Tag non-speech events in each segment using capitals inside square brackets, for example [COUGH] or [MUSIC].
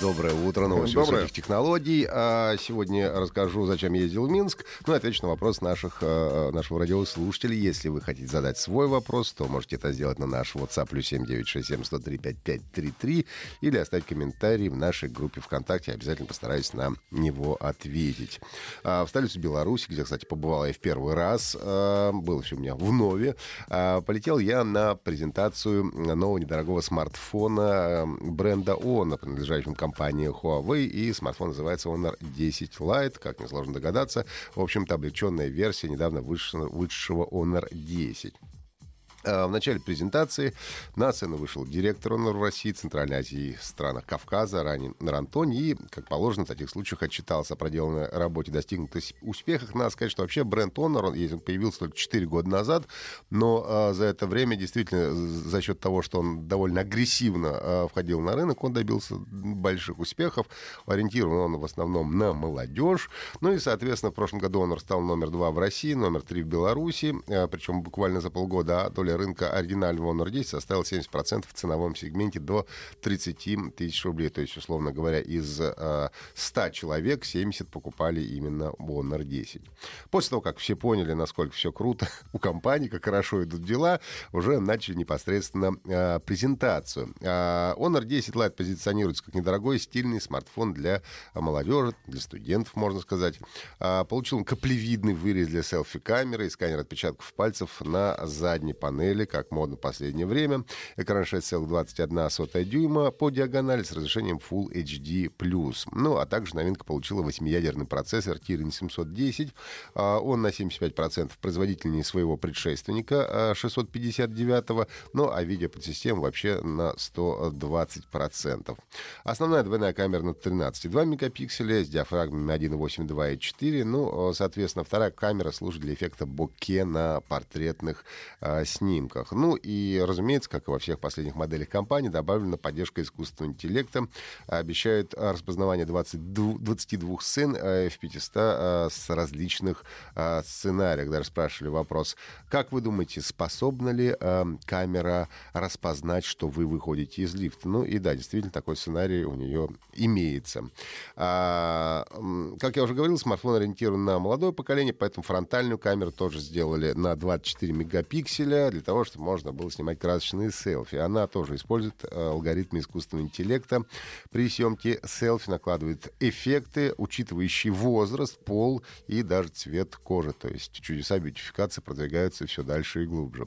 Доброе утро, новости Доброе. высоких технологий. А Сегодня расскажу, зачем я ездил в Минск. Ну, отвечу на вопрос наших, э, нашего радиослушателя. Если вы хотите задать свой вопрос, то можете это сделать на наш WhatsApp плюс 7967 103 5533 или оставить комментарий в нашей группе ВКонтакте. Обязательно постараюсь на него ответить. А, В столицу Беларуси, где, кстати, побывал я в первый раз, а, было все у меня в Нове, а, полетел я на презентацию нового недорогого смартфона э, бренда ONO, принадлежащего компании Huawei, и смартфон называется Honor 10 Lite, как несложно догадаться. В общем-то, облегченная версия недавно вышедшего Honor 10. А, В начале презентации на сцену вышел директор ОНР в России, Центральной Азии, странах Кавказа, Ранин Рантони, и, как положено, в таких случаях отчитался о проделанной работе, достигнутых успехах. Надо сказать, что вообще бренд Honor, он, появился только 4 года назад, но а, за это время, действительно, за счет того, что он довольно агрессивно а, входил на рынок, он добился больших успехов. Ориентирован он в основном на молодежь. Ну и, соответственно, в прошлом году Honor стал номер два в России, номер три в Беларуси, а, причем буквально за полгода, а доля рынка оригинального Honor 10 составила 70% в ценовом сегменте до 30 тысяч рублей. То есть, условно говоря, из э, 100 человек 70 покупали именно Honor 10. После того, как все поняли, насколько все круто [LAUGHS] у компании, как хорошо идут дела, уже начали непосредственно э, презентацию. А, Honor 10 Lite позиционируется как недорогой стильный смартфон для молодежи, для студентов, можно сказать. А, Получил он каплевидный вырез для селфи-камеры и сканер отпечатков пальцев на задней панели, как модно в последнее время. Экран 6,21 дюйма по диагонали с разрешением Full HD+. Ну, а также новинка получила 8-ядерный процессор Kirin 710. А, Он на 75% производительнее своего предшественника а, 659 ну, а видеоподсистема вообще на 120%. Основная двойная камера на 13,2 мегапикселя с диафрагмами 1,8, 2 и 4. Ну, соответственно, вторая камера служит для эффекта боке на портретных а, снимках. Ну и, разумеется, как и во всех последних моделях компании, добавлена поддержка искусственного интеллекта. Обещают а, распознавание 22, 22 сцен а, в 500 а, с различных сценариях. Даже спрашивали вопрос, как вы думаете, способна ли камера распознать, что вы выходите из лифта? Ну и да, действительно, такой сценарий у нее имеется. Как я уже говорил, смартфон ориентирован на молодое поколение, поэтому фронтальную камеру тоже сделали на 24 мегапикселя для того, чтобы можно было снимать красочные селфи. Она тоже использует э, алгоритмы искусственного интеллекта. При съемке селфи накладывает эффекты, учитывающие возраст, пол и даже цвет кожи. То есть чудеса бьютификации продвигаются все дальше и глубже.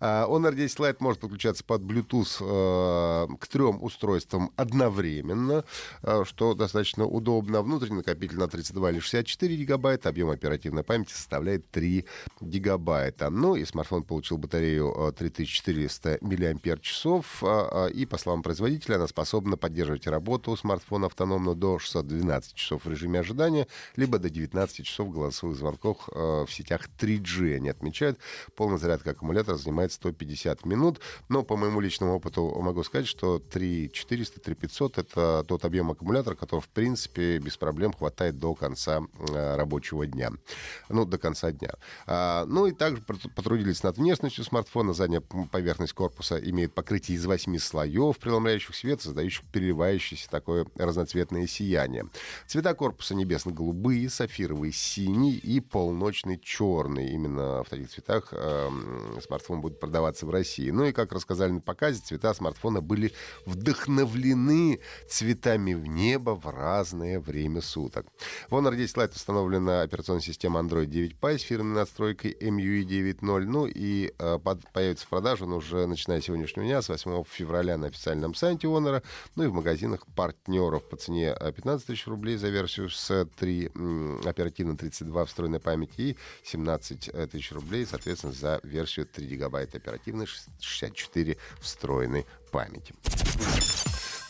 А, Honor 10 Lite может подключаться под Bluetooth э, к трем устройствам одновременно, э, что достаточно удобно. Внутренний накопитель на 32 или 64 гигабайта, объем оперативной памяти составляет 3 гигабайта. Ну и смартфон получил батарею э, 3400 мАч, а, а, и, по словам производителя, она способна поддерживать работу смартфона автономно до 612 часов в режиме ожидания, либо до 19 часов голосовых звонков э, в сетях 3G. Они отмечают, полная зарядка аккумулятора занимает 150 минут, но по моему личному опыту могу сказать, что 3400, 3500 это тот объем аккумулятора, который, в принципе, без проблем хватает до конца э, рабочего дня. Ну, до конца дня. А, ну и также пот- потрудились над внешностью смартфона. Задняя п- поверхность корпуса имеет покрытие из восьми слоев, преломляющих свет, создающих переливающееся такое разноцветное сияние. Цвета корпуса небесно-голубые, сапфировый синий и полночный черный. Именно в таких цветах эм, смартфон будет продаваться в России. Ну и, как рассказали на показе, цвета смартфона были вдохновлены цветами в небо в разное время суток. В Honor 10 Lite установлена операционная система Android 9 Pie с фирменной настройкой MUI 9.0. Ну и э, появится в продажу он уже начиная с сегодняшнего дня, с 8 февраля на официальном сайте Honor, ну и в магазинах партнеров по цене э, 15 тысяч рублей за версию с 3 м, оперативно 32 встроенной памяти и 17 тысяч рублей, соответственно, за версию 3 гигабайта оперативной, 64 встроенной памяти.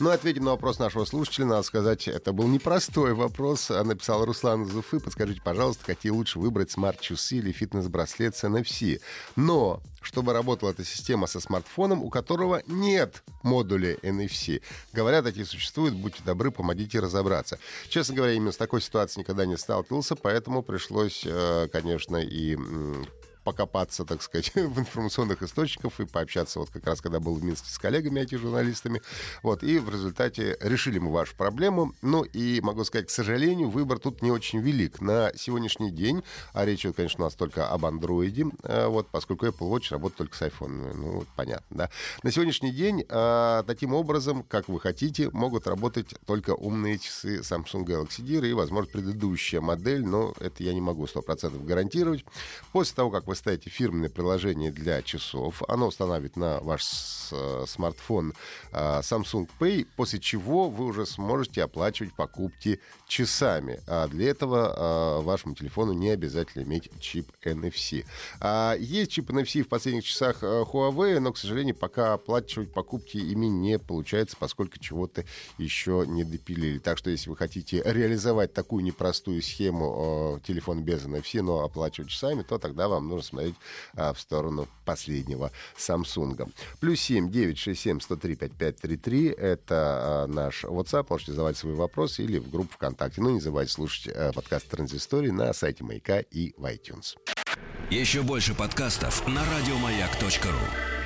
Ну, ответим на вопрос нашего слушателя. Надо сказать, это был непростой вопрос. Написал Руслан из Уфы. Подскажите, пожалуйста, какие лучше выбрать смарт-часы или фитнес-браслет с NFC? Но чтобы работала эта система со смартфоном, у которого нет модуля NFC. Говорят, такие существуют, будьте добры, помогите разобраться. Честно говоря, именно с такой ситуацией никогда не сталкивался, поэтому пришлось, э, конечно, и покопаться, так сказать, [LAUGHS] в информационных источниках и пообщаться вот как раз, когда был в Минске с коллегами, IT-журналистами. Вот, и в результате решили мы вашу проблему. Ну и могу сказать, к сожалению, выбор тут не очень велик. На сегодняшний день, а речь идет, конечно, у нас только об андроиде, э, вот, поскольку Apple Watch работает только с iPhone. Ну, вот, понятно, да. На сегодняшний день а, таким образом, как вы хотите, могут работать только умные часы Samsung Galaxy Gear и, возможно, предыдущая модель, но это я не могу 100% гарантировать. После того, как вы ставите фирменное приложение для часов. Оно устанавливает на ваш э, смартфон э, Samsung Pay, после чего вы уже сможете оплачивать покупки часами. А для этого э, вашему телефону не обязательно иметь чип NFC. А есть чип NFC в последних часах Huawei, но, к сожалению, пока оплачивать покупки ими не получается, поскольку чего-то еще не допилили. Так что, если вы хотите реализовать такую непростую схему телефон без NFC, но оплачивать часами, то тогда вам нужно смотреть а, в сторону последнего Samsung. Плюс 7 967 103 5533 это а, наш WhatsApp. Можете задавать свои вопросы или в группу ВКонтакте. Ну, не забывайте слушать а, подкаст Транзистории на сайте Маяка и в iTunes. Еще больше подкастов на радиомаяк.ру